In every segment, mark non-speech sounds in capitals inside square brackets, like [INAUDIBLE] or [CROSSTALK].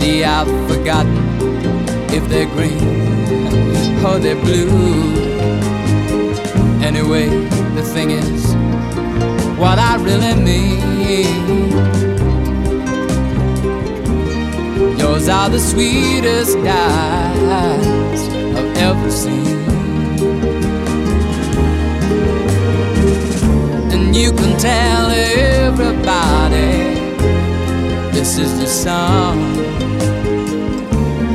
See, I've forgotten if they're green [LAUGHS] or they're blue. Anyway, the thing is, what I really mean. Yours are the sweetest eyes I've ever seen. And you can tell everybody this is the song.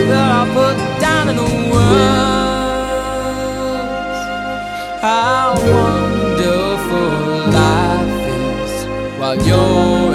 that I put down in words. How wonderful life is while you're.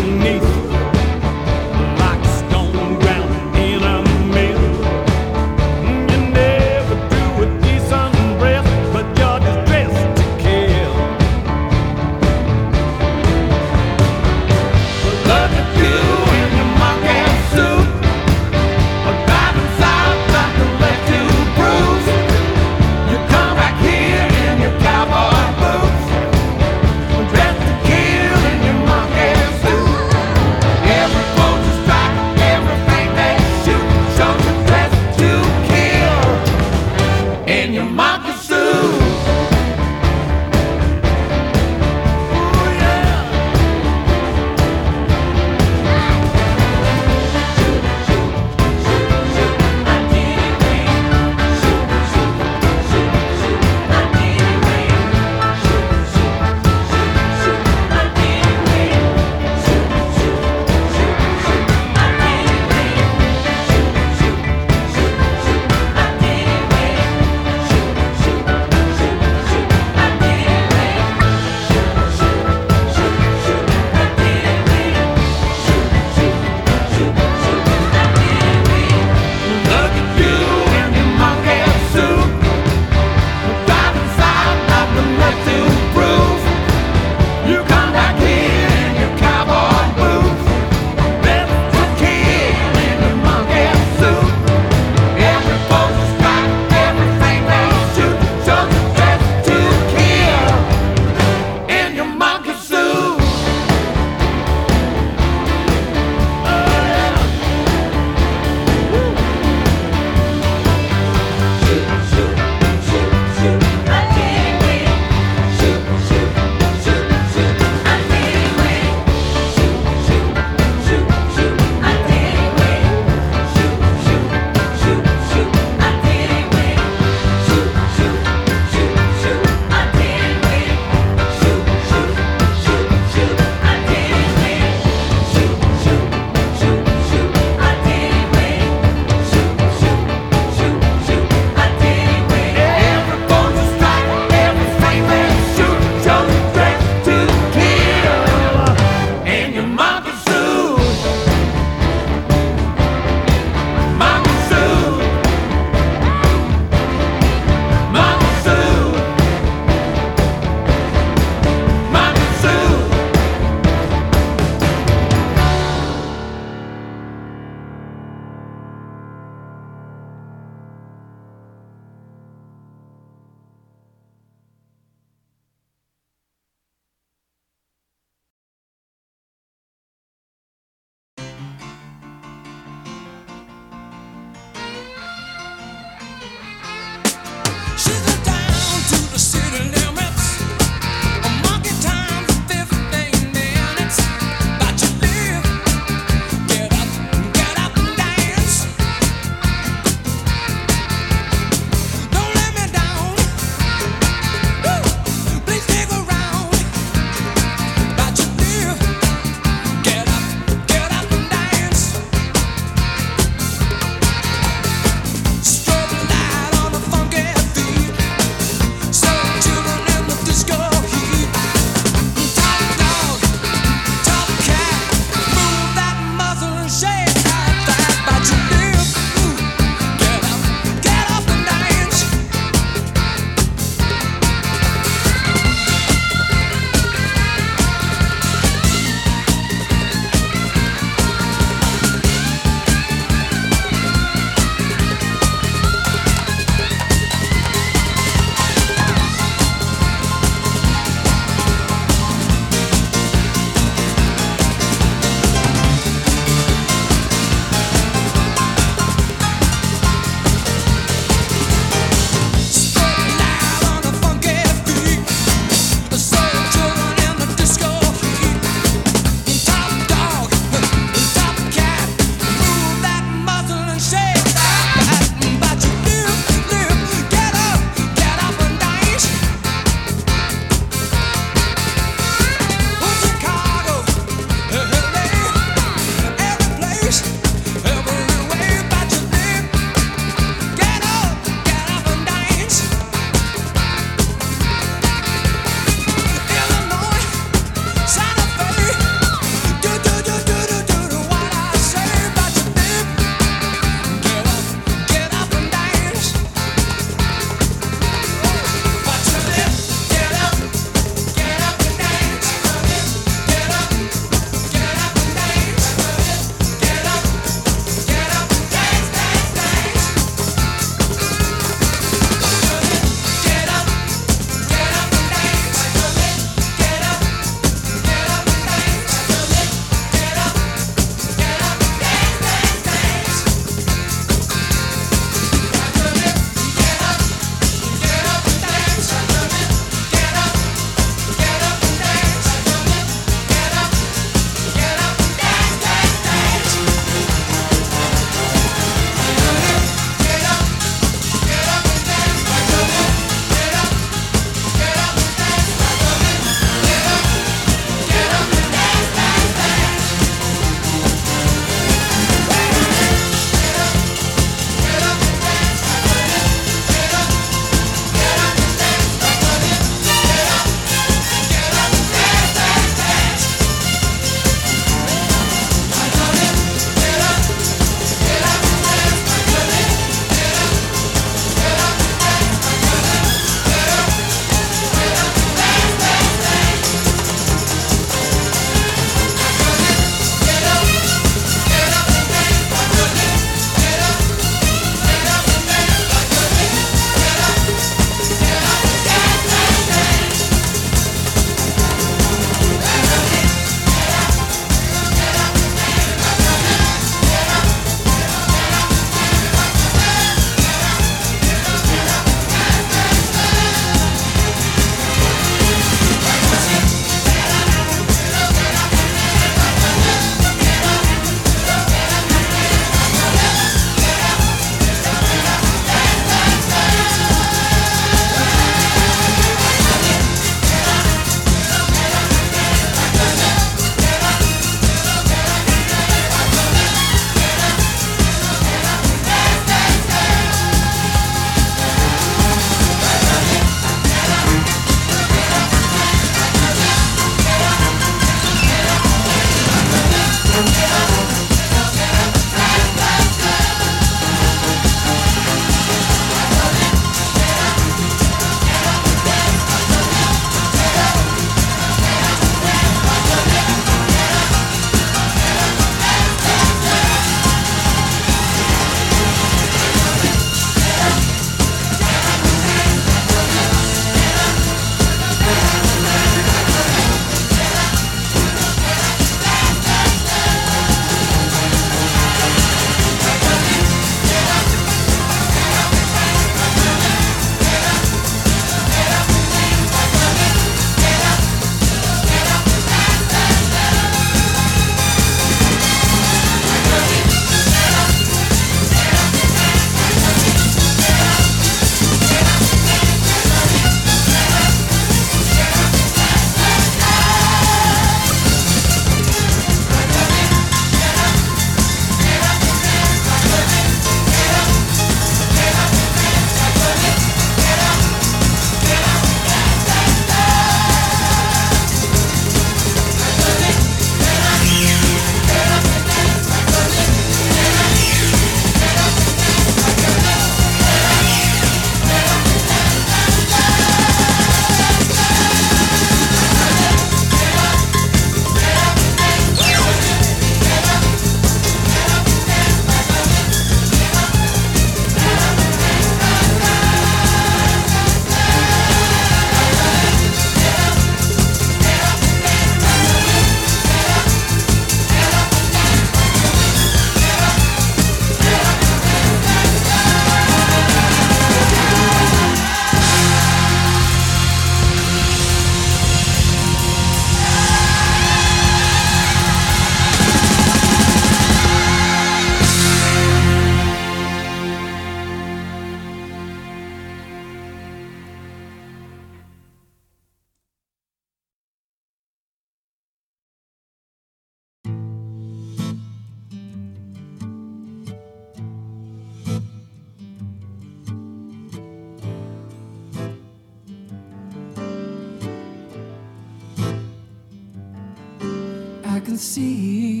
See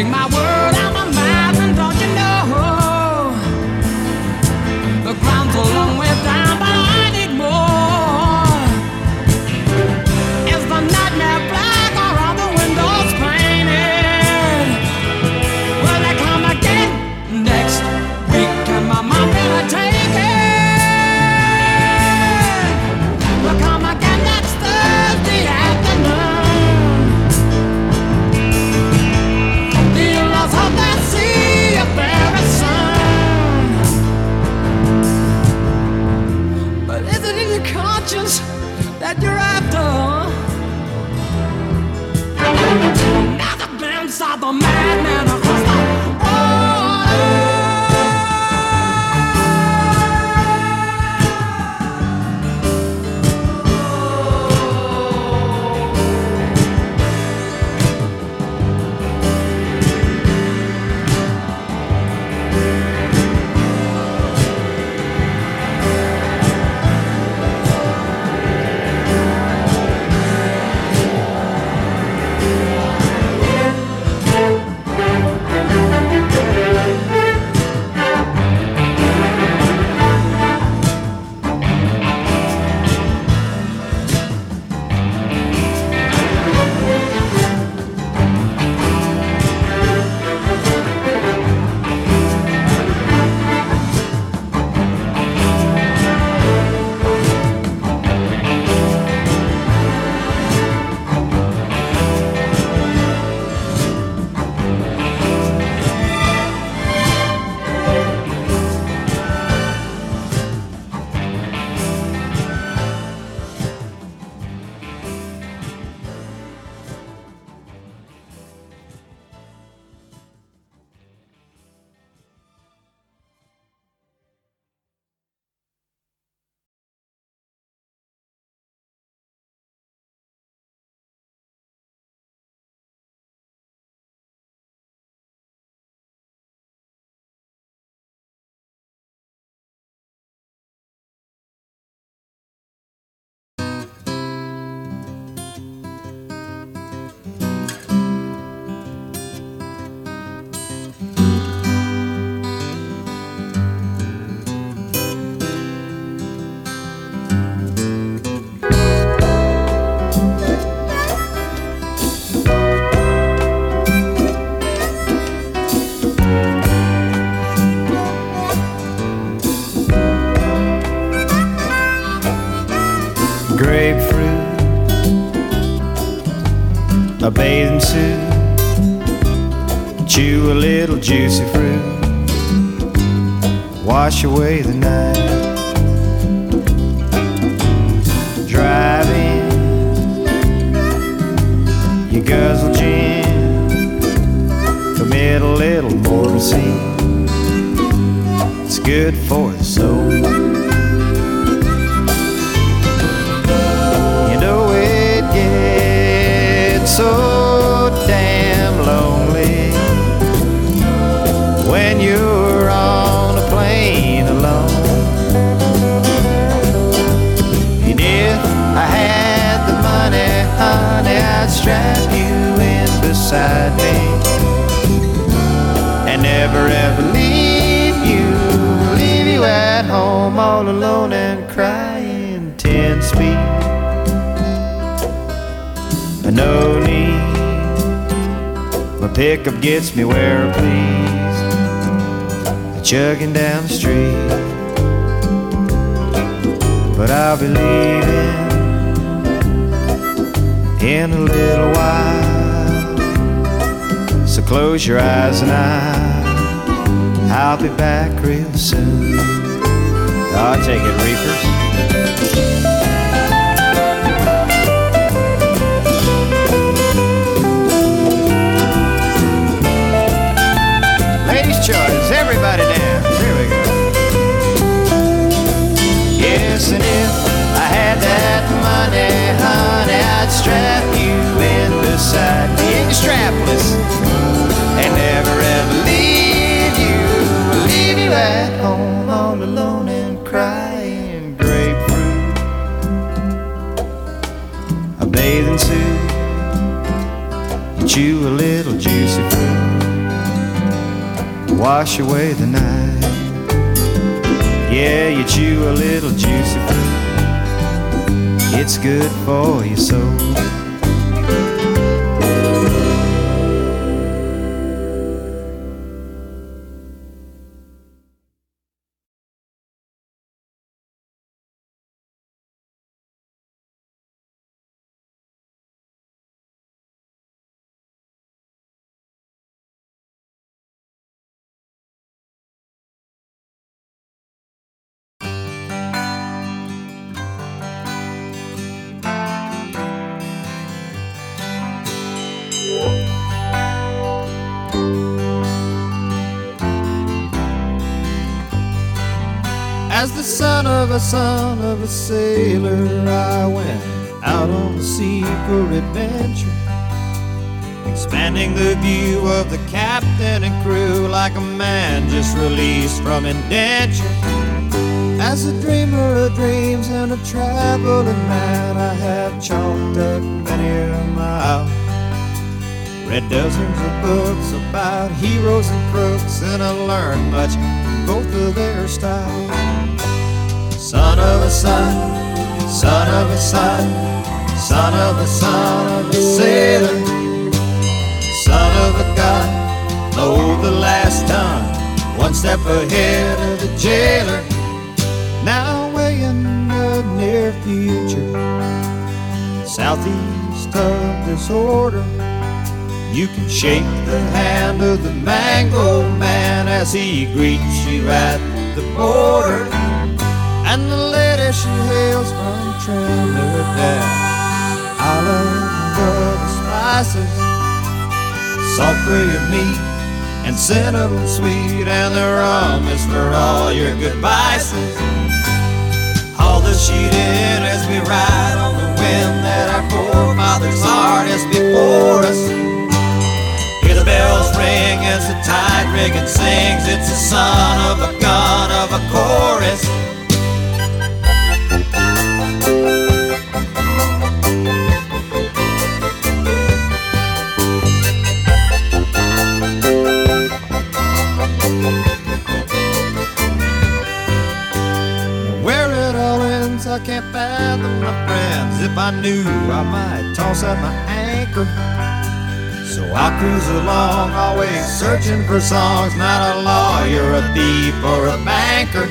Take my word. cream. Chew a little juicy fruit. Wash away the night. Driving, you guzzle gin. Commit a little morphine. It's good for the soul. you know it gets so all alone and crying. Ten speed, no need. My pickup gets me where I please. Chugging down the street, but I'll be leaving in a little while. So close your eyes and I, I'll be back real soon i take it, reapers. Ladies' choice. Everybody dance. Here we go. Yes, and if I had that money, honey, I'd strap you in beside me. And you strapless. And never ever leave you, leave you at. Chew a little juicy fruit. Wash away the night. Yeah, you chew a little juicy fruit. It's good for your soul. A son of a sailor, I went out on the sea for adventure. Expanding the view of the captain and crew like a man just released from indenture. As a dreamer of dreams and a traveling man, I have chalked up many a mile. Read dozens of books about heroes and crooks, and I learned much from both of their styles. Son of a son, son of a son, son of a son of a sailor, son of a gun, load the last ton, one step ahead of the jailer. Now way in the near future, southeast of disorder. You can shake the hand of the mango man as he greets you at the border. And she hails from Trinidad, of the spices, salt for your meat and cinnamon sweet, and the rum is for all your good vices. Haul the sheet in as we ride on the wind that our forefathers harnessed before us. Hear the bells ring as the tide rigging sings. It's the son of a gun of a chorus. Can't fathom, my friends. If I knew, I might toss out my anchor. So I cruise along, always searching for songs. Not a lawyer, a thief, or a banker,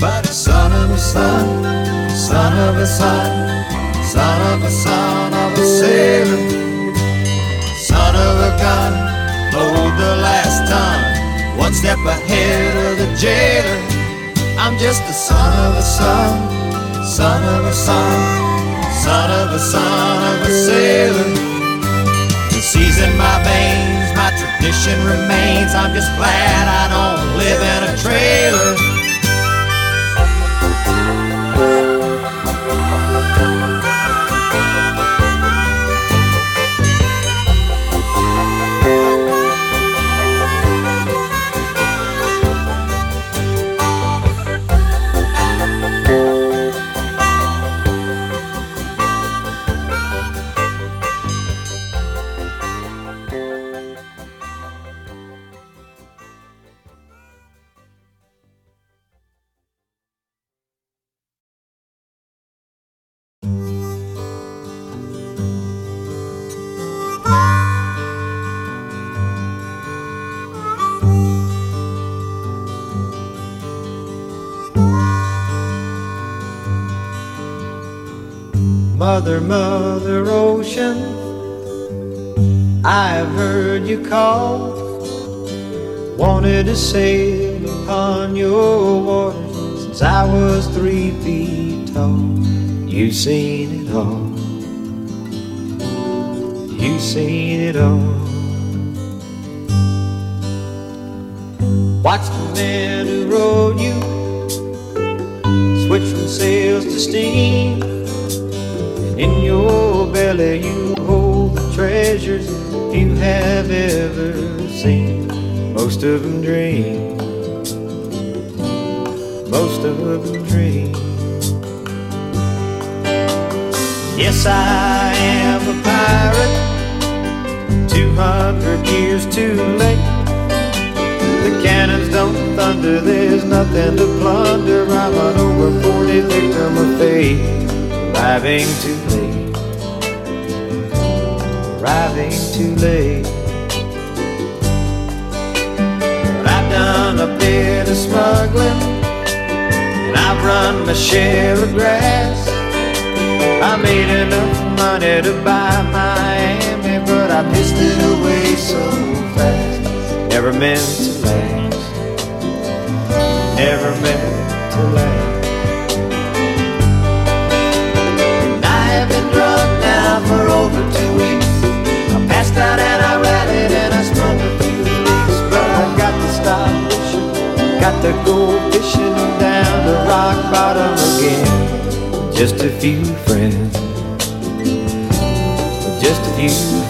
but a son of a son, son of a son, son of a son of a sailor, son of a gun, load the last ton, one step ahead of the jailer. I'm just a son of a son, son of a son, son of a son of a sailor. The seas in my veins, my tradition remains. I'm just glad I don't live in a trailer. Mother, Ocean, I've heard you call. Wanted to sail upon your waters since I was three feet tall. You've seen it all. You've seen it all. Watch the man who rode you switch from sails to steam. In your belly you hold the treasures you have ever seen. Most of them dream. Most of them dream. Yes, I am a pirate. Two hundred years too late. The cannons don't thunder, there's nothing to plunder. I'm an over 40 victim of fate, arriving too late. Arriving too late. But I've done a bit of smuggling, and I've run my share of grass. I made enough money to buy Miami, but I pissed it away so fast. Never meant to last. Never meant to go fishing down to rock bottom again. Just a few friends, just a few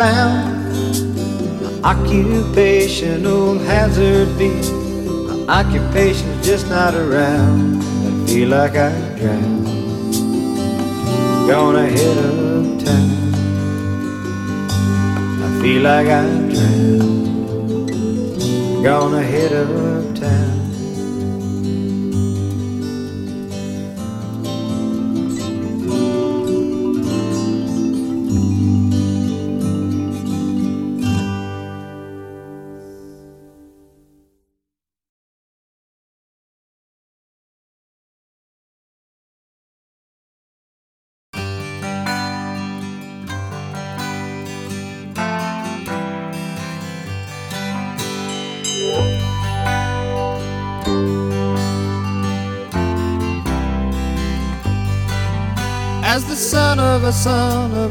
years I've. Occupational hazard be My occupation's just not around. I feel like I drown. Gonna head uptown. I feel like I drown Gonna head uptown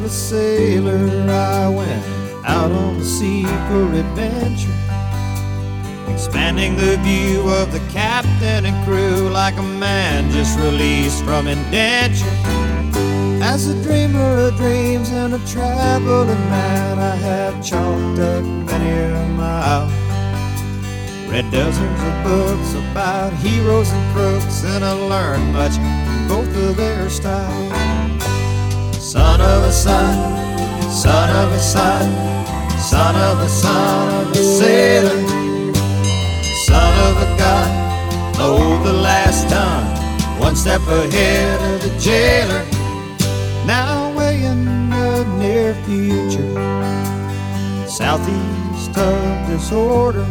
a sailor, I went out on the sea for adventure. Expanding the view of the captain and crew like a man just released from indenture. As a dreamer of dreams and a traveling man, I have chalked up many a mile. Read dozens of books about heroes and crooks, and I learned much from both of their styles. Son of a son, son of a son, son of a son of a sailor, son of a gun, load the last ton, one step ahead of the jailer. Now way in the near future, southeast of disorder.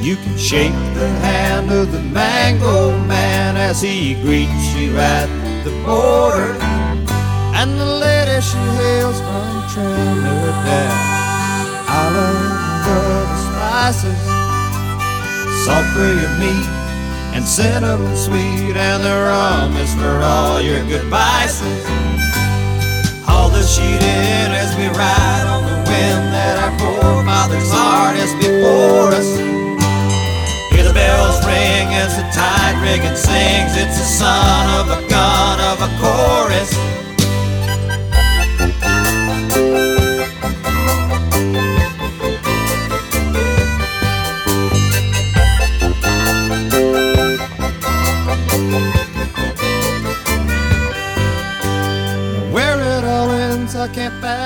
You can shake the hand of the mango man as he greets you at the border. And the lady she hails from Trinidad, island of the spices, salt for your meat and cinnamon sweet, and the rum is for all your good vices. Haul the sheet in as we ride on the wind that our forefathers harnessed before us. Hear the bells ring as the tide rigging sings. It's the son of a gun of a chorus.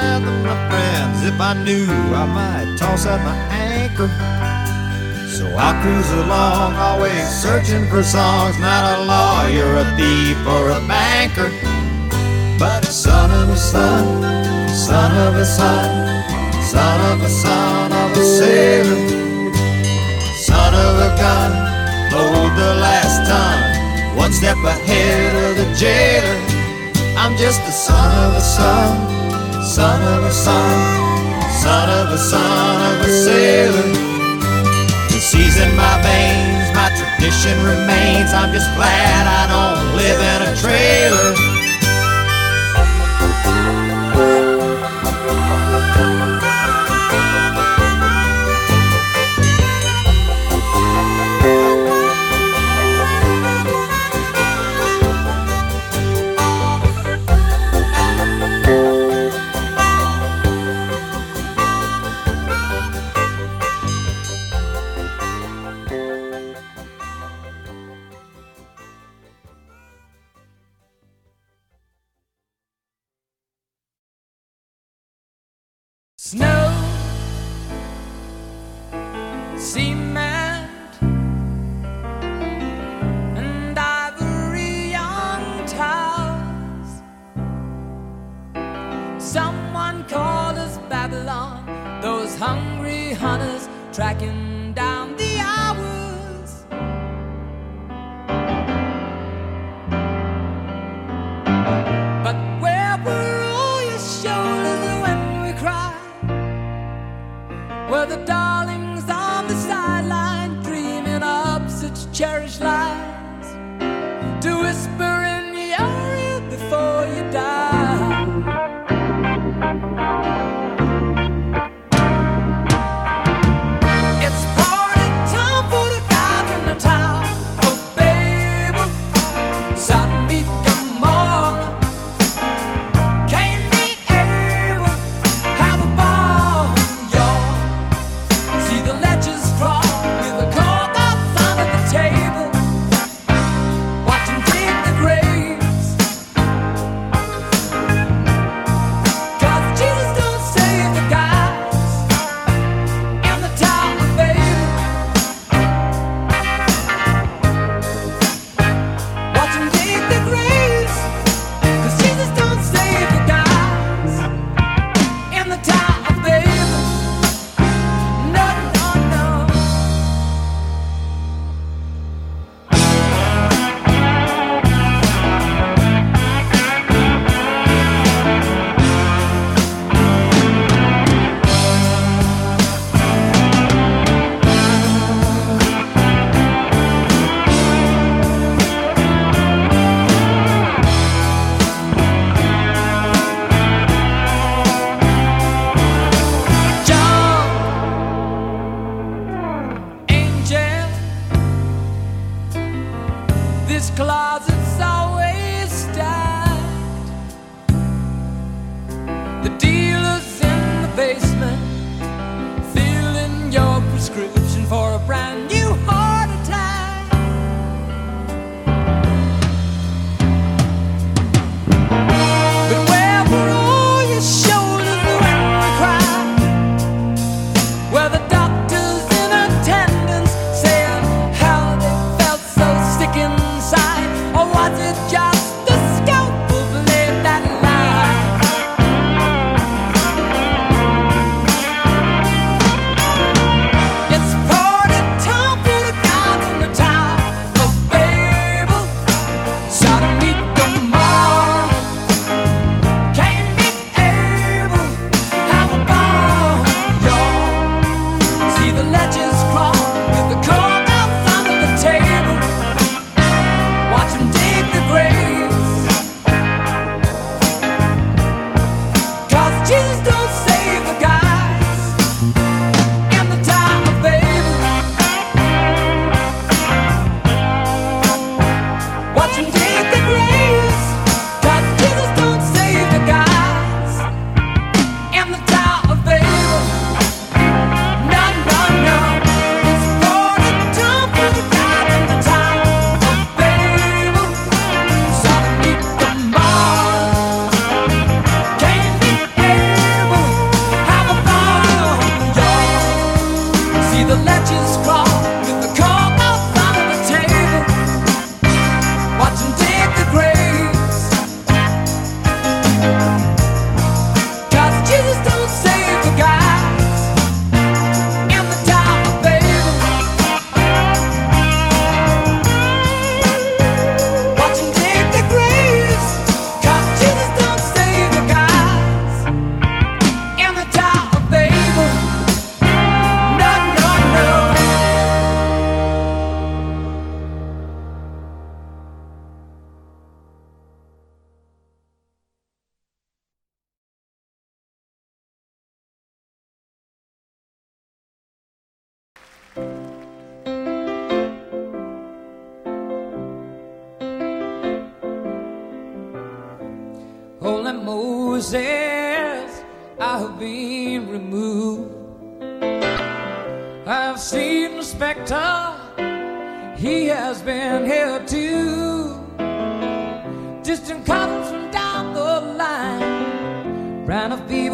my friends. If I knew, I might toss out my anchor. So I cruise along, always searching for songs. Not a lawyer, a thief, or a banker. But son of a son, son of a son, son of a son of a sailor. Son of a gun, load the last ton, one step ahead of the jailer. I'm just a son of a son son of a son, son of a son of a sailor. The seas in my veins, my tradition remains. I'm just glad I don't live in a trailer. brand of beer.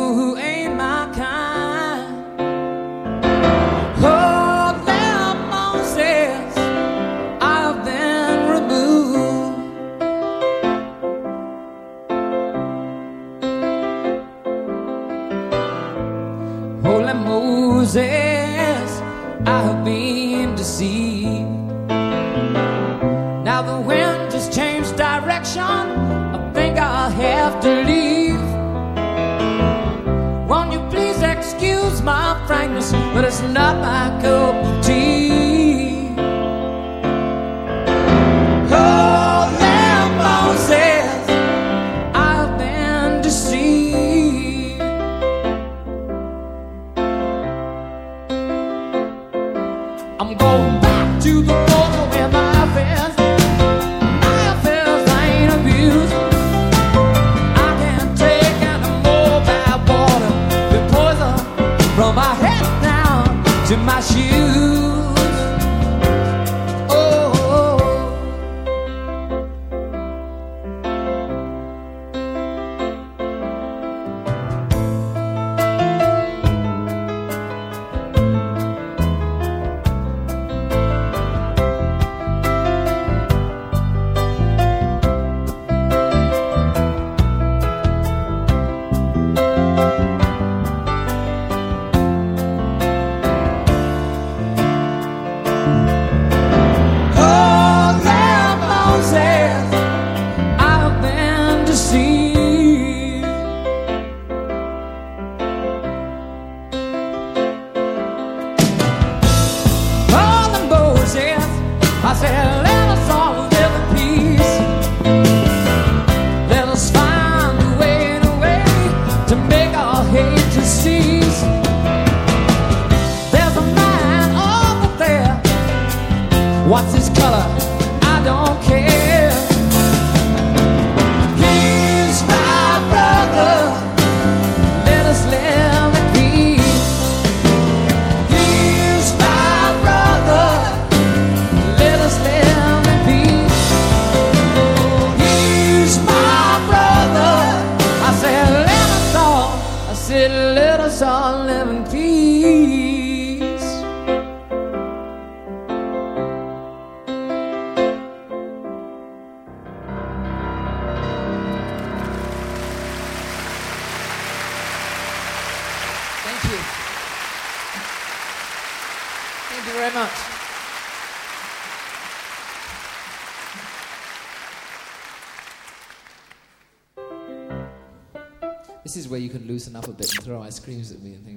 loosen up a bit and throw ice creams at me and things.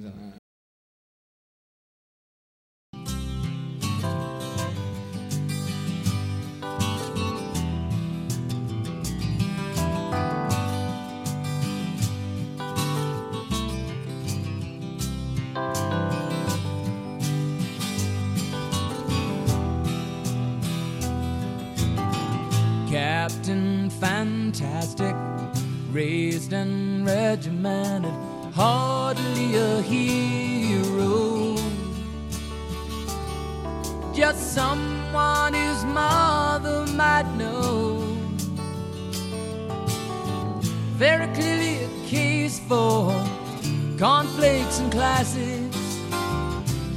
Conflicts cornflakes and classes,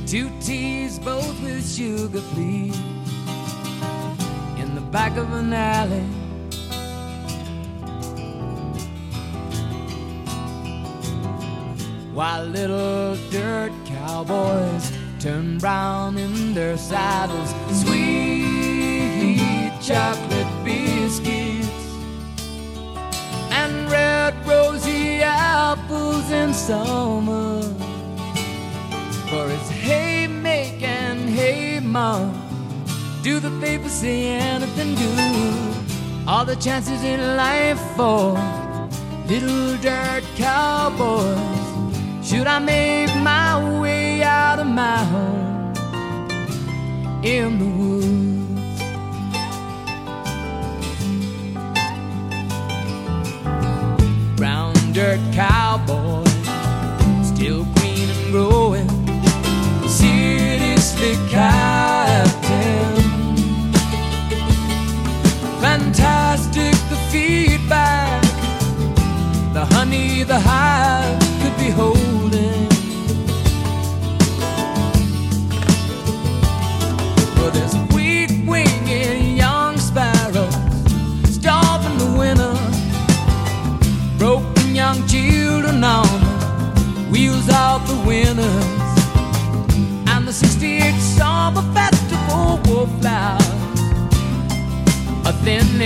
two teas both with sugar please. In the back of an alley. While little dirt cowboys turn brown in their saddles, sweet chocolate. losing so for its haymaking, hey mom. Do the favor, say anything, do all the chances in life for little dirt cowboys. Should I make my way out of my home in the woods? dirt cowboy, still green and growing. Seriously, captain. Fantastic the feedback, the honey the hive could be holding. moving on. Wheels out the winners. And the 68 Summer Festival will flower. A thin